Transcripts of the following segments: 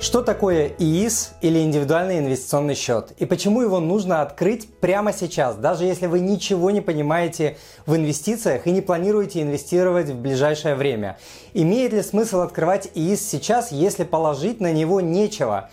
Что такое ИИС или индивидуальный инвестиционный счет? И почему его нужно открыть прямо сейчас, даже если вы ничего не понимаете в инвестициях и не планируете инвестировать в ближайшее время? Имеет ли смысл открывать ИИС сейчас, если положить на него нечего?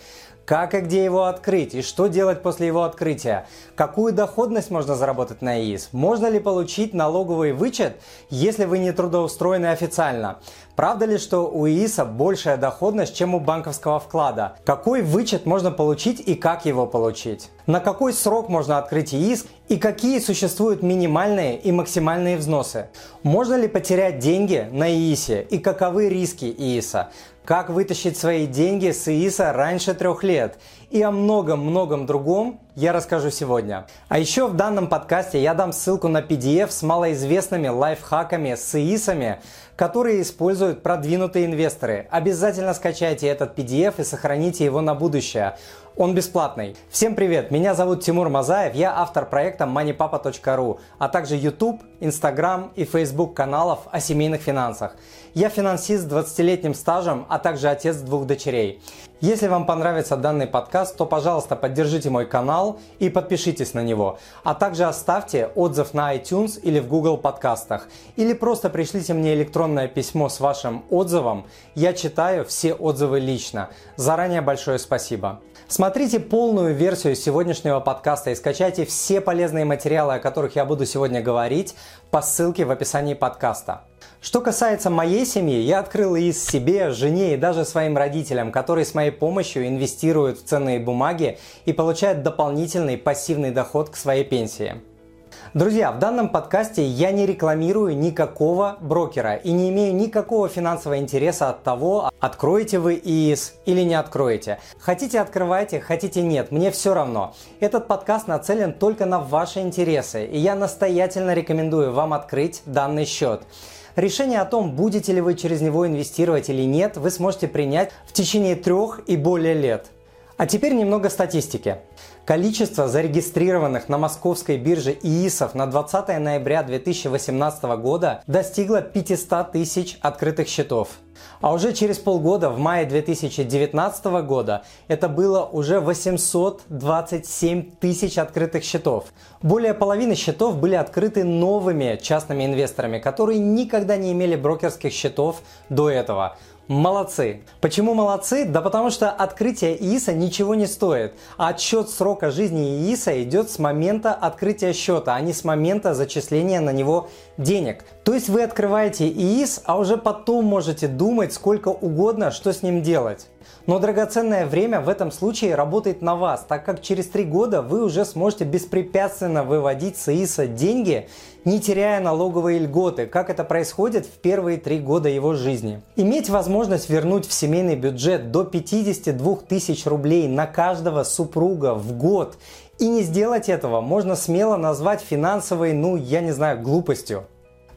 Как и где его открыть и что делать после его открытия? Какую доходность можно заработать на ИИС? Можно ли получить налоговый вычет, если вы не трудоустроены официально? Правда ли, что у ИИСа большая доходность, чем у банковского вклада? Какой вычет можно получить и как его получить? На какой срок можно открыть ИИС и какие существуют минимальные и максимальные взносы? Можно ли потерять деньги на ИИСе и каковы риски ИИСа? как вытащить свои деньги с ИИСа раньше трех лет и о многом-многом другом я расскажу сегодня. А еще в данном подкасте я дам ссылку на PDF с малоизвестными лайфхаками с ИИСами, которые используют продвинутые инвесторы. Обязательно скачайте этот PDF и сохраните его на будущее. Он бесплатный. Всем привет, меня зовут Тимур Мазаев, я автор проекта moneypapa.ru, а также YouTube, Instagram и Facebook каналов о семейных финансах. Я финансист с 20-летним стажем, а также отец двух дочерей. Если вам понравится данный подкаст, то, пожалуйста, поддержите мой канал и подпишитесь на него. А также оставьте отзыв на iTunes или в Google подкастах. Или просто пришлите мне электронное письмо с вашим отзывом. Я читаю все отзывы лично. Заранее большое спасибо. Смотрите полную версию сегодняшнего подкаста и скачайте все полезные материалы, о которых я буду сегодня говорить, по ссылке в описании подкаста. Что касается моей семьи, я открыл из себе, жене и даже своим родителям, которые с моей помощью инвестируют в ценные бумаги и получают дополнительный пассивный доход к своей пенсии. Друзья, в данном подкасте я не рекламирую никакого брокера и не имею никакого финансового интереса от того, откроете вы ИИС или не откроете. Хотите открывайте, хотите нет, мне все равно. Этот подкаст нацелен только на ваши интересы, и я настоятельно рекомендую вам открыть данный счет. Решение о том, будете ли вы через него инвестировать или нет, вы сможете принять в течение трех и более лет. А теперь немного статистики. Количество зарегистрированных на московской бирже ИИСов на 20 ноября 2018 года достигло 500 тысяч открытых счетов. А уже через полгода, в мае 2019 года, это было уже 827 тысяч открытых счетов. Более половины счетов были открыты новыми частными инвесторами, которые никогда не имели брокерских счетов до этого. Молодцы. Почему молодцы? Да потому что открытие ИИСа ничего не стоит, отсчет срока жизни ИИСа идет с момента открытия счета, а не с момента зачисления на него денег. То есть вы открываете ИИС, а уже потом можете думать сколько угодно, что с ним делать. Но драгоценное время в этом случае работает на вас, так как через три года вы уже сможете беспрепятственно выводить с ИИСа деньги, не теряя налоговые льготы, как это происходит в первые три года его жизни. Иметь возможность вернуть в семейный бюджет до 52 тысяч рублей на каждого супруга в год и не сделать этого можно смело назвать финансовой, ну я не знаю, глупостью.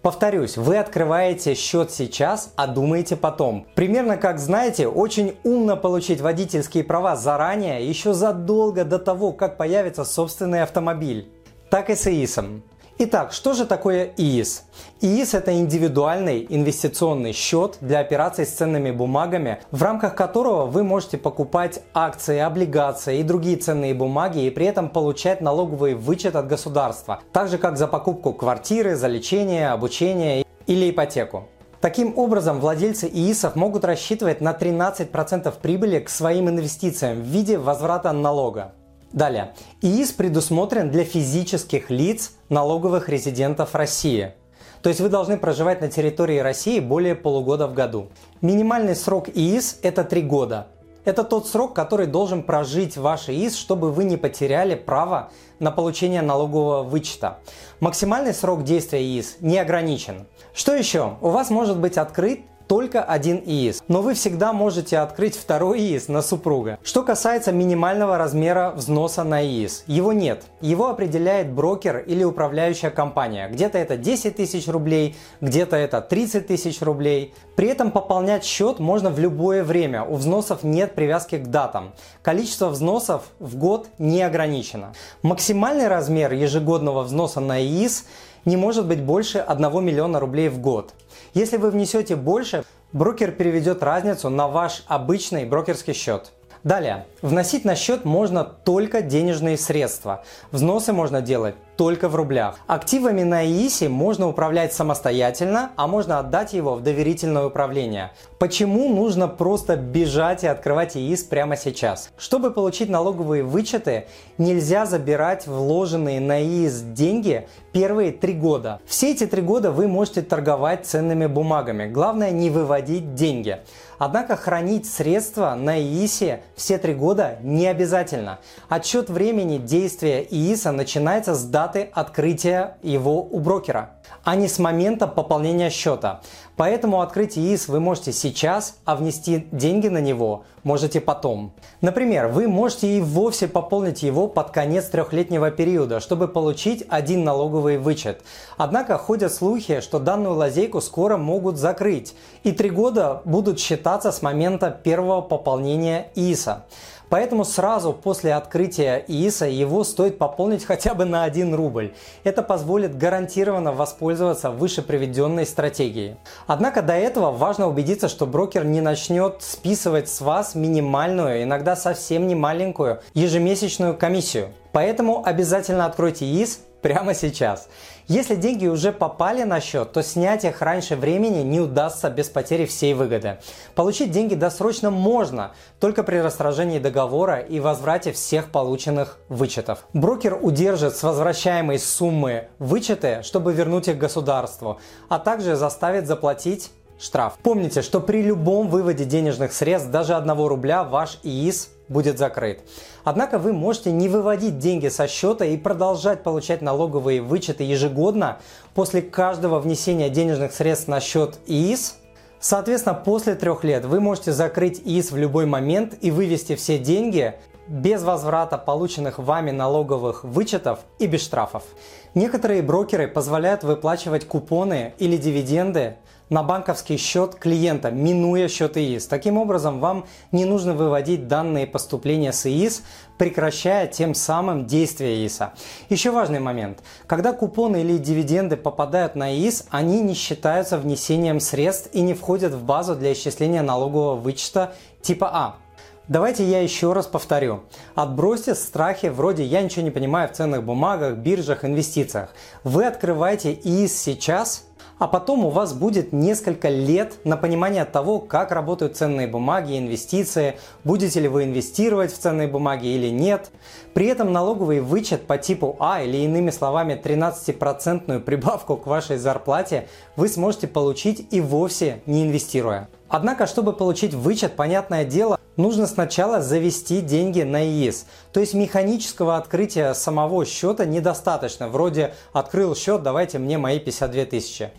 Повторюсь, вы открываете счет сейчас, а думаете потом. Примерно как знаете, очень умно получить водительские права заранее, еще задолго до того, как появится собственный автомобиль. Так и с ИИСом. Итак, что же такое ИИС? ИИС – это индивидуальный инвестиционный счет для операций с ценными бумагами, в рамках которого вы можете покупать акции, облигации и другие ценные бумаги и при этом получать налоговый вычет от государства, так же как за покупку квартиры, за лечение, обучение или ипотеку. Таким образом, владельцы ИИСов могут рассчитывать на 13% прибыли к своим инвестициям в виде возврата налога. Далее. ИИС предусмотрен для физических лиц, налоговых резидентов России. То есть вы должны проживать на территории России более полугода в году. Минимальный срок ИИС – это 3 года. Это тот срок, который должен прожить ваш ИИС, чтобы вы не потеряли право на получение налогового вычета. Максимальный срок действия ИИС не ограничен. Что еще? У вас может быть открыт только один ИИС, но вы всегда можете открыть второй ИИС на супруга. Что касается минимального размера взноса на ИИС, его нет. Его определяет брокер или управляющая компания. Где-то это 10 тысяч рублей, где-то это 30 тысяч рублей. При этом пополнять счет можно в любое время, у взносов нет привязки к датам. Количество взносов в год не ограничено. Максимальный размер ежегодного взноса на ИИС не может быть больше 1 миллиона рублей в год. Если вы внесете больше, брокер переведет разницу на ваш обычный брокерский счет. Далее, вносить на счет можно только денежные средства. Взносы можно делать только в рублях. Активами на ИИСе можно управлять самостоятельно, а можно отдать его в доверительное управление. Почему нужно просто бежать и открывать ИИС прямо сейчас? Чтобы получить налоговые вычеты, нельзя забирать вложенные на ИИС деньги первые три года. Все эти три года вы можете торговать ценными бумагами. Главное не выводить деньги. Однако хранить средства на ИИСе все три года не обязательно. Отсчет времени действия ИИСа начинается с даты даты открытия его у брокера, а не с момента пополнения счета. Поэтому открыть ИИС вы можете сейчас, а внести деньги на него можете потом. Например, вы можете и вовсе пополнить его под конец трехлетнего периода, чтобы получить один налоговый вычет. Однако ходят слухи, что данную лазейку скоро могут закрыть, и три года будут считаться с момента первого пополнения ИИСа. Поэтому сразу после открытия ИИСа его стоит пополнить хотя бы на 1 рубль. Это позволит гарантированно воспользоваться выше приведенной стратегией. Однако до этого важно убедиться, что брокер не начнет списывать с вас минимальную, иногда совсем не маленькую ежемесячную комиссию. Поэтому обязательно откройте ИИС прямо сейчас. Если деньги уже попали на счет, то снять их раньше времени не удастся без потери всей выгоды. Получить деньги досрочно можно, только при расторжении договора и возврате всех полученных вычетов. Брокер удержит с возвращаемой суммы вычеты, чтобы вернуть их государству, а также заставит заплатить штраф. Помните, что при любом выводе денежных средств, даже 1 рубля, ваш ИИС будет закрыт. Однако вы можете не выводить деньги со счета и продолжать получать налоговые вычеты ежегодно после каждого внесения денежных средств на счет ИИС. Соответственно, после трех лет вы можете закрыть ИИС в любой момент и вывести все деньги без возврата полученных вами налоговых вычетов и без штрафов. Некоторые брокеры позволяют выплачивать купоны или дивиденды на банковский счет клиента, минуя счет ИИС. Таким образом, вам не нужно выводить данные поступления с ИИС, прекращая тем самым действие ИИСа. Еще важный момент. Когда купоны или дивиденды попадают на ИИС, они не считаются внесением средств и не входят в базу для исчисления налогового вычета типа А. Давайте я еще раз повторю. Отбросьте страхи вроде «я ничего не понимаю в ценных бумагах, биржах, инвестициях». Вы открываете ИИС сейчас – а потом у вас будет несколько лет на понимание того, как работают ценные бумаги, инвестиции, будете ли вы инвестировать в ценные бумаги или нет. При этом налоговый вычет по типу А или иными словами 13% прибавку к вашей зарплате вы сможете получить и вовсе не инвестируя. Однако, чтобы получить вычет, понятное дело, нужно сначала завести деньги на ИИС. То есть механического открытия самого счета недостаточно. Вроде открыл счет, давайте мне мои 52 тысячи.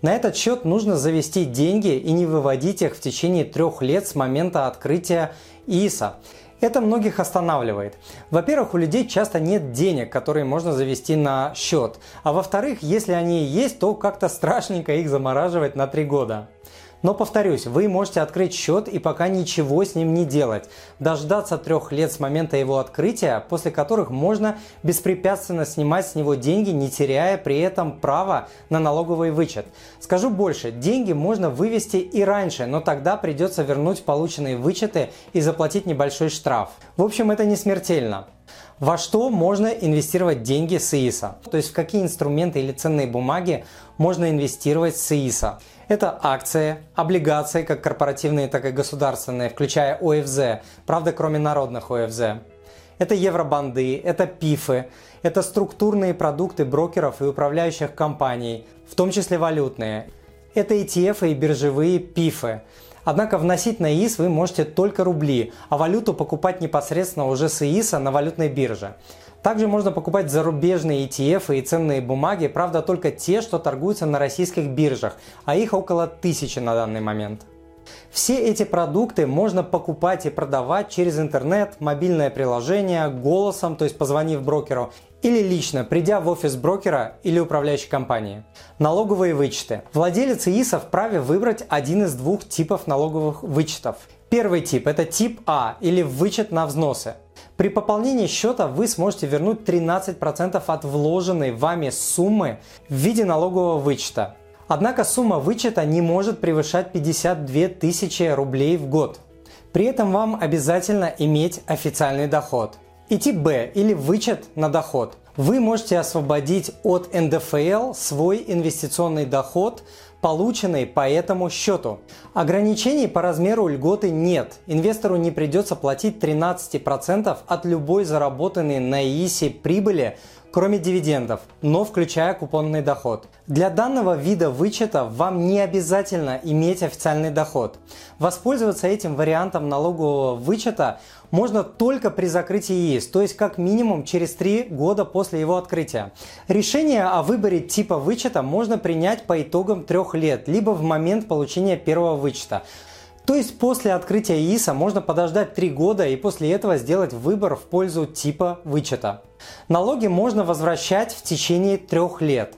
На этот счет нужно завести деньги и не выводить их в течение трех лет с момента открытия ИИСа. Это многих останавливает. Во-первых, у людей часто нет денег, которые можно завести на счет. А во-вторых, если они есть, то как-то страшненько их замораживать на три года. Но повторюсь, вы можете открыть счет и пока ничего с ним не делать. Дождаться трех лет с момента его открытия, после которых можно беспрепятственно снимать с него деньги, не теряя при этом права на налоговый вычет. Скажу больше, деньги можно вывести и раньше, но тогда придется вернуть полученные вычеты и заплатить небольшой штраф. В общем, это не смертельно. Во что можно инвестировать деньги с ИИСа? То есть в какие инструменты или ценные бумаги можно инвестировать с ИИСа? Это акции, облигации, как корпоративные, так и государственные, включая ОФЗ, правда, кроме народных ОФЗ. Это евробанды, это пифы, это структурные продукты брокеров и управляющих компаний, в том числе валютные. Это ETF и биржевые пифы. Однако вносить на ИИС вы можете только рубли, а валюту покупать непосредственно уже с ИИСа на валютной бирже. Также можно покупать зарубежные ETF и ценные бумаги, правда только те, что торгуются на российских биржах, а их около тысячи на данный момент. Все эти продукты можно покупать и продавать через интернет, мобильное приложение, голосом, то есть позвонив брокеру, или лично, придя в офис брокера или управляющей компании. Налоговые вычеты. Владелец ИИСа вправе выбрать один из двух типов налоговых вычетов. Первый тип – это тип А или вычет на взносы. При пополнении счета вы сможете вернуть 13% от вложенной вами суммы в виде налогового вычета. Однако сумма вычета не может превышать 52 тысячи рублей в год. При этом вам обязательно иметь официальный доход. И тип Б или вычет на доход. Вы можете освободить от НДФЛ свой инвестиционный доход, полученный по этому счету. Ограничений по размеру льготы нет. Инвестору не придется платить 13% от любой заработанной на ИИСе прибыли кроме дивидендов, но включая купонный доход. Для данного вида вычета вам не обязательно иметь официальный доход. Воспользоваться этим вариантом налогового вычета можно только при закрытии ИИС, то есть как минимум через 3 года после его открытия. Решение о выборе типа вычета можно принять по итогам трех лет, либо в момент получения первого вычета. То есть после открытия ИИСа можно подождать 3 года и после этого сделать выбор в пользу типа вычета. Налоги можно возвращать в течение трех лет.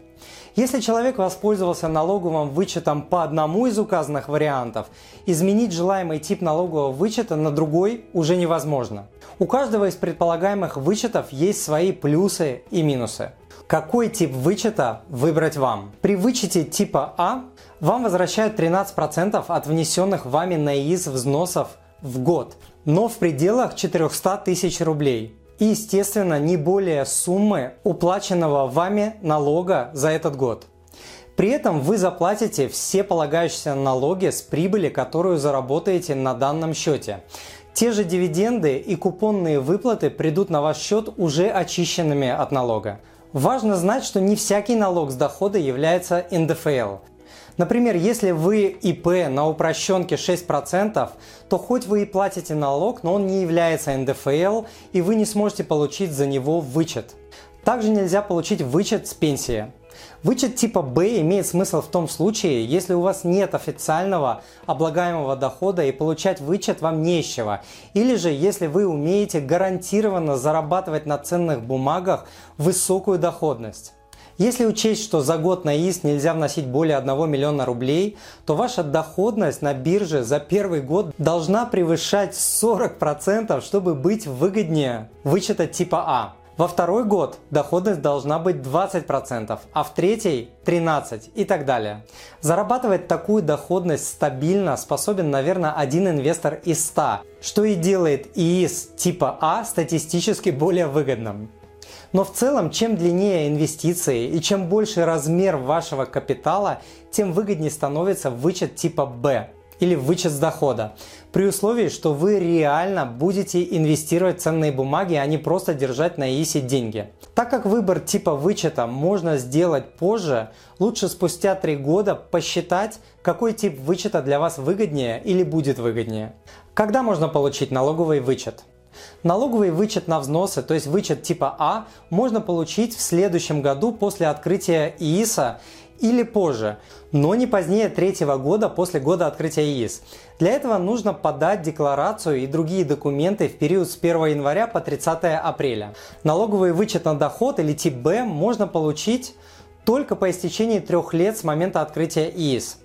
Если человек воспользовался налоговым вычетом по одному из указанных вариантов, изменить желаемый тип налогового вычета на другой уже невозможно. У каждого из предполагаемых вычетов есть свои плюсы и минусы. Какой тип вычета выбрать вам? При вычете типа А вам возвращают 13% от внесенных вами на ИИС взносов в год, но в пределах 400 тысяч рублей. И, естественно, не более суммы уплаченного вами налога за этот год. При этом вы заплатите все полагающиеся налоги с прибыли, которую заработаете на данном счете. Те же дивиденды и купонные выплаты придут на ваш счет уже очищенными от налога. Важно знать, что не всякий налог с дохода является НДФЛ. Например, если вы ИП на упрощенке 6%, то хоть вы и платите налог, но он не является НДФЛ, и вы не сможете получить за него вычет. Также нельзя получить вычет с пенсии. Вычет типа Б имеет смысл в том случае, если у вас нет официального облагаемого дохода и получать вычет вам не из чего. Или же если вы умеете гарантированно зарабатывать на ценных бумагах высокую доходность. Если учесть, что за год на ИС нельзя вносить более 1 миллиона рублей, то ваша доходность на бирже за первый год должна превышать 40%, чтобы быть выгоднее вычета типа А. Во второй год доходность должна быть 20%, а в третий 13% и так далее. Зарабатывать такую доходность стабильно способен, наверное, один инвестор из 100, что и делает ИИС типа А статистически более выгодным. Но в целом, чем длиннее инвестиции и чем больше размер вашего капитала, тем выгоднее становится вычет типа Б или вычет с дохода. При условии, что вы реально будете инвестировать в ценные бумаги, а не просто держать на ИСе деньги. Так как выбор типа вычета можно сделать позже, лучше спустя 3 года посчитать, какой тип вычета для вас выгоднее или будет выгоднее. Когда можно получить налоговый вычет? Налоговый вычет на взносы, то есть вычет типа А, можно получить в следующем году после открытия ИИСа или позже, но не позднее третьего года после года открытия ИИС. Для этого нужно подать декларацию и другие документы в период с 1 января по 30 апреля. Налоговый вычет на доход или тип Б можно получить только по истечении трех лет с момента открытия ИИС.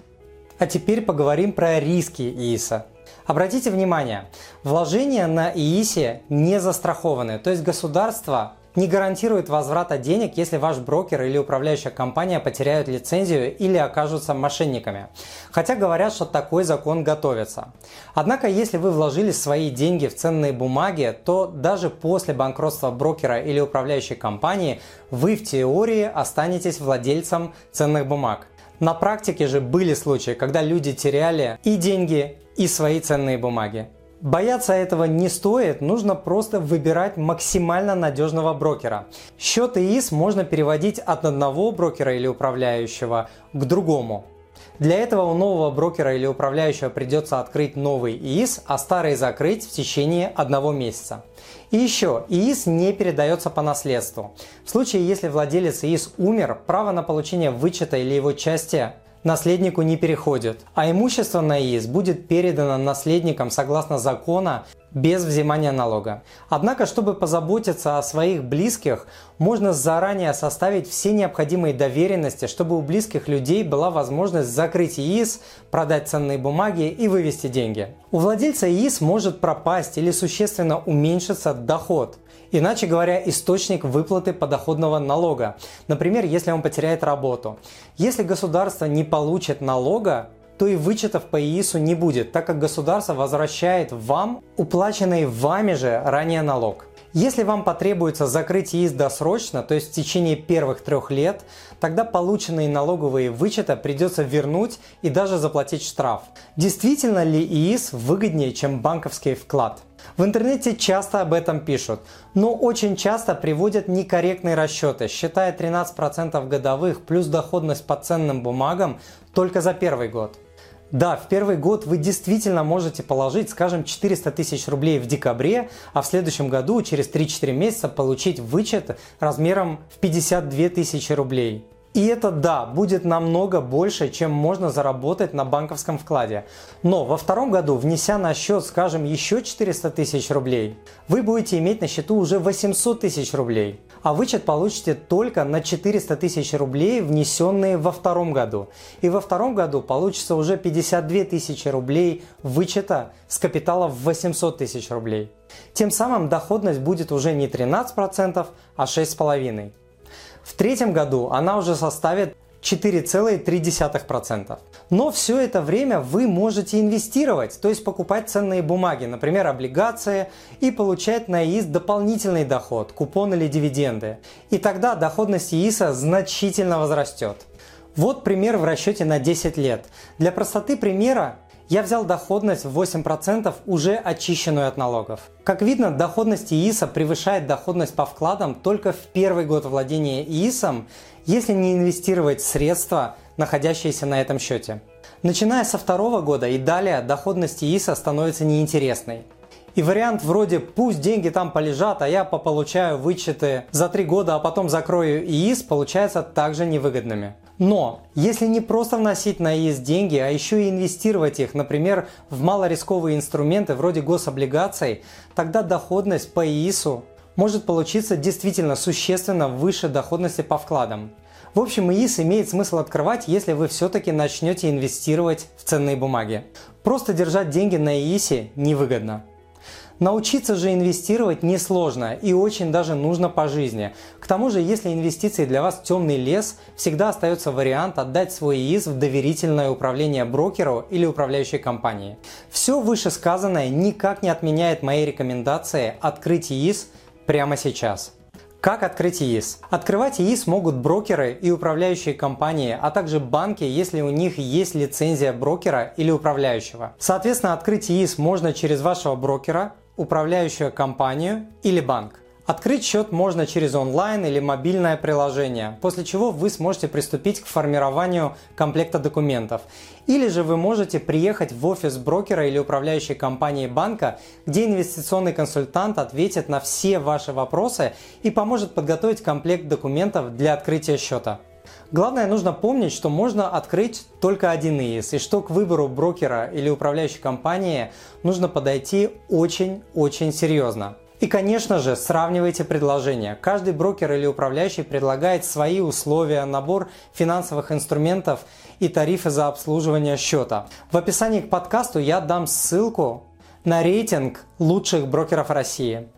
А теперь поговорим про риски ИИСа. Обратите внимание, вложения на ИИСе не застрахованы, то есть государство не гарантирует возврата денег, если ваш брокер или управляющая компания потеряют лицензию или окажутся мошенниками. Хотя говорят, что такой закон готовится. Однако, если вы вложили свои деньги в ценные бумаги, то даже после банкротства брокера или управляющей компании вы в теории останетесь владельцем ценных бумаг. На практике же были случаи, когда люди теряли и деньги, и свои ценные бумаги. Бояться этого не стоит, нужно просто выбирать максимально надежного брокера. Счет ИИС можно переводить от одного брокера или управляющего к другому. Для этого у нового брокера или управляющего придется открыть новый ИИС, а старый закрыть в течение одного месяца. И еще, ИИС не передается по наследству. В случае, если владелец ИИС умер, право на получение вычета или его части наследнику не переходит, а имущество на ИИС будет передано наследникам согласно закона без взимания налога. Однако, чтобы позаботиться о своих близких, можно заранее составить все необходимые доверенности, чтобы у близких людей была возможность закрыть ИИС, продать ценные бумаги и вывести деньги. У владельца ИИС может пропасть или существенно уменьшиться доход – Иначе говоря, источник выплаты подоходного налога. Например, если он потеряет работу. Если государство не получит налога, то и вычетов по ИИСу не будет, так как государство возвращает вам уплаченный вами же ранее налог. Если вам потребуется закрыть ИИС досрочно, то есть в течение первых трех лет, тогда полученные налоговые вычеты придется вернуть и даже заплатить штраф. Действительно ли ИИС выгоднее, чем банковский вклад? В интернете часто об этом пишут, но очень часто приводят некорректные расчеты, считая 13% годовых плюс доходность по ценным бумагам только за первый год. Да, в первый год вы действительно можете положить, скажем, 400 тысяч рублей в декабре, а в следующем году, через 3-4 месяца, получить вычет размером в 52 тысячи рублей. И это, да, будет намного больше, чем можно заработать на банковском вкладе. Но во втором году, внеся на счет, скажем, еще 400 тысяч рублей, вы будете иметь на счету уже 800 тысяч рублей. А вычет получите только на 400 тысяч рублей, внесенные во втором году. И во втором году получится уже 52 тысячи рублей вычета с капитала в 800 тысяч рублей. Тем самым доходность будет уже не 13%, а 6,5%. В третьем году она уже составит 4,3%. Но все это время вы можете инвестировать, то есть покупать ценные бумаги, например, облигации, и получать на ИИС дополнительный доход, купон или дивиденды. И тогда доходность ИИСа значительно возрастет. Вот пример в расчете на 10 лет. Для простоты примера я взял доходность в 8% уже очищенную от налогов. Как видно, доходность ИИСа превышает доходность по вкладам только в первый год владения ИИСом, если не инвестировать средства, находящиеся на этом счете. Начиная со второго года и далее доходность ИИСа становится неинтересной. И вариант вроде «пусть деньги там полежат, а я пополучаю вычеты за три года, а потом закрою ИИС» получается также невыгодными. Но если не просто вносить на ИИС деньги, а еще и инвестировать их, например, в малорисковые инструменты вроде гособлигаций, тогда доходность по ИИСу может получиться действительно существенно выше доходности по вкладам. В общем, ИИС имеет смысл открывать, если вы все-таки начнете инвестировать в ценные бумаги. Просто держать деньги на ИИСе невыгодно. Научиться же инвестировать несложно и очень даже нужно по жизни. К тому же, если инвестиции для вас темный лес, всегда остается вариант отдать свой ИИС в доверительное управление брокеру или управляющей компании. Все вышесказанное никак не отменяет моей рекомендации открыть ИИС прямо сейчас. Как открыть ИИС? Открывать ИИС могут брокеры и управляющие компании, а также банки, если у них есть лицензия брокера или управляющего. Соответственно, открыть ИИС можно через вашего брокера, управляющую компанию или банк. Открыть счет можно через онлайн или мобильное приложение, после чего вы сможете приступить к формированию комплекта документов. Или же вы можете приехать в офис брокера или управляющей компании банка, где инвестиционный консультант ответит на все ваши вопросы и поможет подготовить комплект документов для открытия счета. Главное, нужно помнить, что можно открыть только один ИИС, и что к выбору брокера или управляющей компании нужно подойти очень-очень серьезно. И, конечно же, сравнивайте предложения. Каждый брокер или управляющий предлагает свои условия, набор финансовых инструментов и тарифы за обслуживание счета. В описании к подкасту я дам ссылку на рейтинг лучших брокеров России.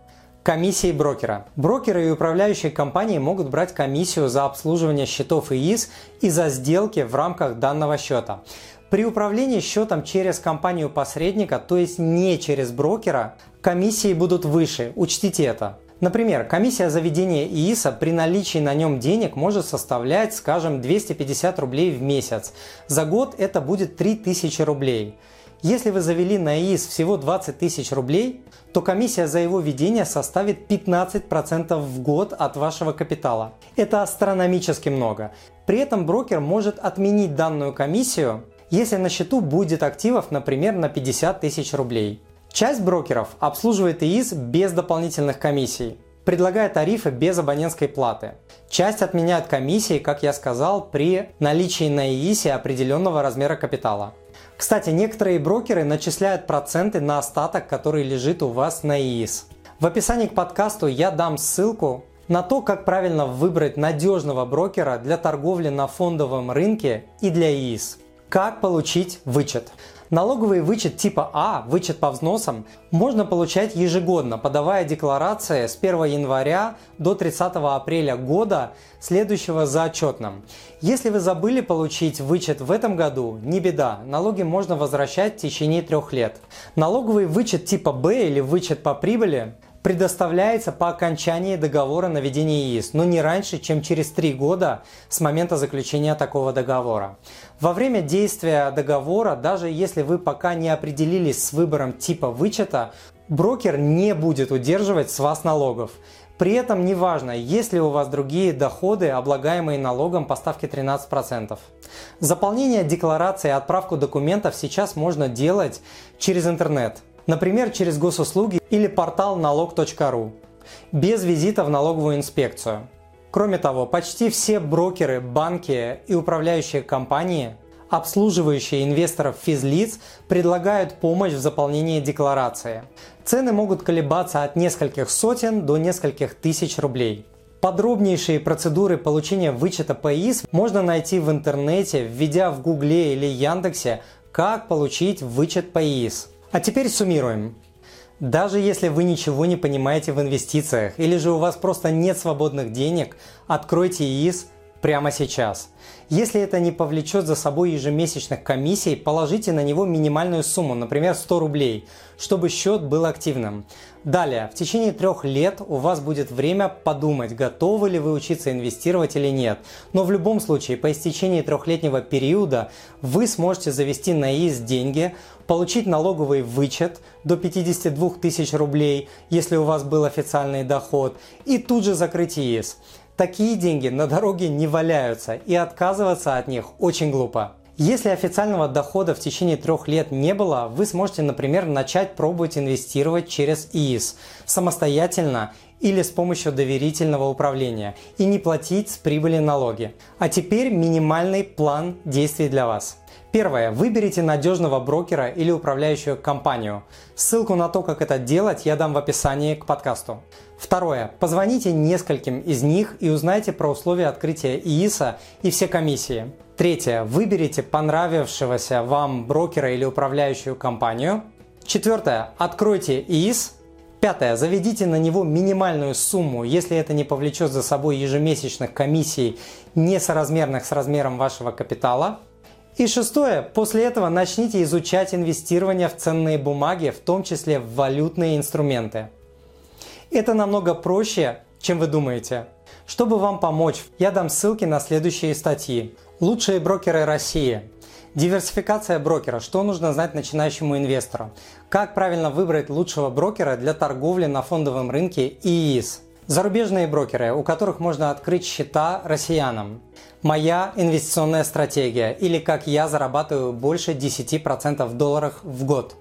Комиссии брокера. Брокеры и управляющие компании могут брать комиссию за обслуживание счетов ИИС и за сделки в рамках данного счета. При управлении счетом через компанию-посредника, то есть не через брокера, комиссии будут выше, учтите это. Например, комиссия за ведение ИИСа при наличии на нем денег может составлять, скажем, 250 рублей в месяц. За год это будет 3000 рублей. Если вы завели на ИИС всего 20 тысяч рублей, то комиссия за его ведение составит 15% в год от вашего капитала. Это астрономически много. При этом брокер может отменить данную комиссию, если на счету будет активов, например, на 50 тысяч рублей. Часть брокеров обслуживает ИИС без дополнительных комиссий, предлагая тарифы без абонентской платы. Часть отменяет комиссии, как я сказал, при наличии на ИИСе определенного размера капитала. Кстати, некоторые брокеры начисляют проценты на остаток, который лежит у вас на ИИС. В описании к подкасту я дам ссылку на то, как правильно выбрать надежного брокера для торговли на фондовом рынке и для ИИС. Как получить вычет? Налоговый вычет типа А, вычет по взносам, можно получать ежегодно, подавая декларации с 1 января до 30 апреля года, следующего за отчетным. Если вы забыли получить вычет в этом году, не беда, налоги можно возвращать в течение трех лет. Налоговый вычет типа Б или вычет по прибыли предоставляется по окончании договора на ведение ИИС, но не раньше, чем через три года с момента заключения такого договора. Во время действия договора, даже если вы пока не определились с выбором типа вычета, брокер не будет удерживать с вас налогов. При этом неважно, есть ли у вас другие доходы, облагаемые налогом по ставке 13%. Заполнение декларации и отправку документов сейчас можно делать через интернет – например, через госуслуги или портал налог.ру, без визита в налоговую инспекцию. Кроме того, почти все брокеры, банки и управляющие компании, обслуживающие инвесторов физлиц, предлагают помощь в заполнении декларации. Цены могут колебаться от нескольких сотен до нескольких тысяч рублей. Подробнейшие процедуры получения вычета ПИС можно найти в интернете, введя в Гугле или Яндексе «Как получить вычет ПИС». А теперь суммируем. Даже если вы ничего не понимаете в инвестициях или же у вас просто нет свободных денег, откройте ИИС прямо сейчас. Если это не повлечет за собой ежемесячных комиссий, положите на него минимальную сумму, например 100 рублей, чтобы счет был активным. Далее, в течение трех лет у вас будет время подумать, готовы ли вы учиться инвестировать или нет. Но в любом случае, по истечении трехлетнего периода вы сможете завести на ИИС деньги, получить налоговый вычет до 52 тысяч рублей, если у вас был официальный доход, и тут же закрыть ИИС. Такие деньги на дороге не валяются, и отказываться от них очень глупо. Если официального дохода в течение трех лет не было, вы сможете, например, начать пробовать инвестировать через ИИС самостоятельно или с помощью доверительного управления и не платить с прибыли налоги. А теперь минимальный план действий для вас. Первое. Выберите надежного брокера или управляющую компанию. Ссылку на то, как это делать, я дам в описании к подкасту. Второе. Позвоните нескольким из них и узнайте про условия открытия ИИСа и все комиссии. Третье. Выберите понравившегося вам брокера или управляющую компанию. Четвертое. Откройте ИИС. Пятое. Заведите на него минимальную сумму, если это не повлечет за собой ежемесячных комиссий, несоразмерных с размером вашего капитала. И шестое, после этого начните изучать инвестирование в ценные бумаги, в том числе в валютные инструменты. Это намного проще, чем вы думаете. Чтобы вам помочь, я дам ссылки на следующие статьи. Лучшие брокеры России. Диверсификация брокера. Что нужно знать начинающему инвестору? Как правильно выбрать лучшего брокера для торговли на фондовом рынке ИИС? Зарубежные брокеры, у которых можно открыть счета россиянам. Моя инвестиционная стратегия или как я зарабатываю больше 10% в долларах в год.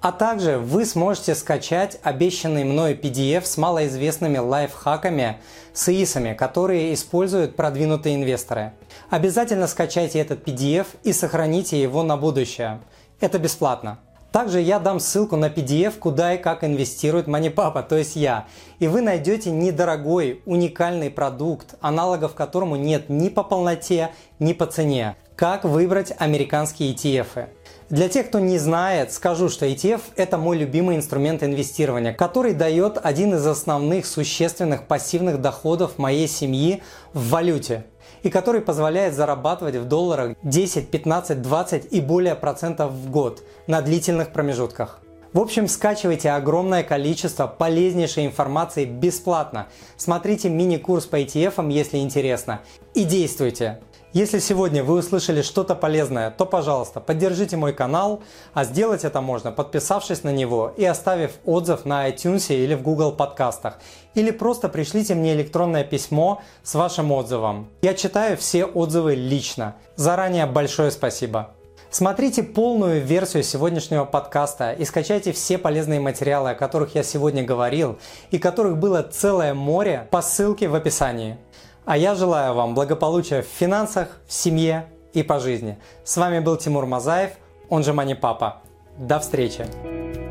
А также вы сможете скачать обещанный мной PDF с малоизвестными лайфхаками с ИИСами, которые используют продвинутые инвесторы. Обязательно скачайте этот PDF и сохраните его на будущее. Это бесплатно. Также я дам ссылку на PDF, куда и как инвестирует MoneyPapa, то есть я. И вы найдете недорогой, уникальный продукт, аналогов которому нет ни по полноте, ни по цене. Как выбрать американские ETF? Для тех, кто не знает, скажу, что ETF – это мой любимый инструмент инвестирования, который дает один из основных существенных пассивных доходов моей семьи в валюте и который позволяет зарабатывать в долларах 10, 15, 20 и более процентов в год на длительных промежутках. В общем, скачивайте огромное количество полезнейшей информации бесплатно. Смотрите мини-курс по ETF, если интересно. И действуйте! Если сегодня вы услышали что-то полезное, то, пожалуйста, поддержите мой канал, а сделать это можно, подписавшись на него и оставив отзыв на iTunes или в Google подкастах. Или просто пришлите мне электронное письмо с вашим отзывом. Я читаю все отзывы лично. Заранее большое спасибо. Смотрите полную версию сегодняшнего подкаста и скачайте все полезные материалы, о которых я сегодня говорил и которых было целое море по ссылке в описании. А я желаю вам благополучия в финансах, в семье и по жизни. С вами был Тимур Мазаев, он же Мани Папа. До встречи!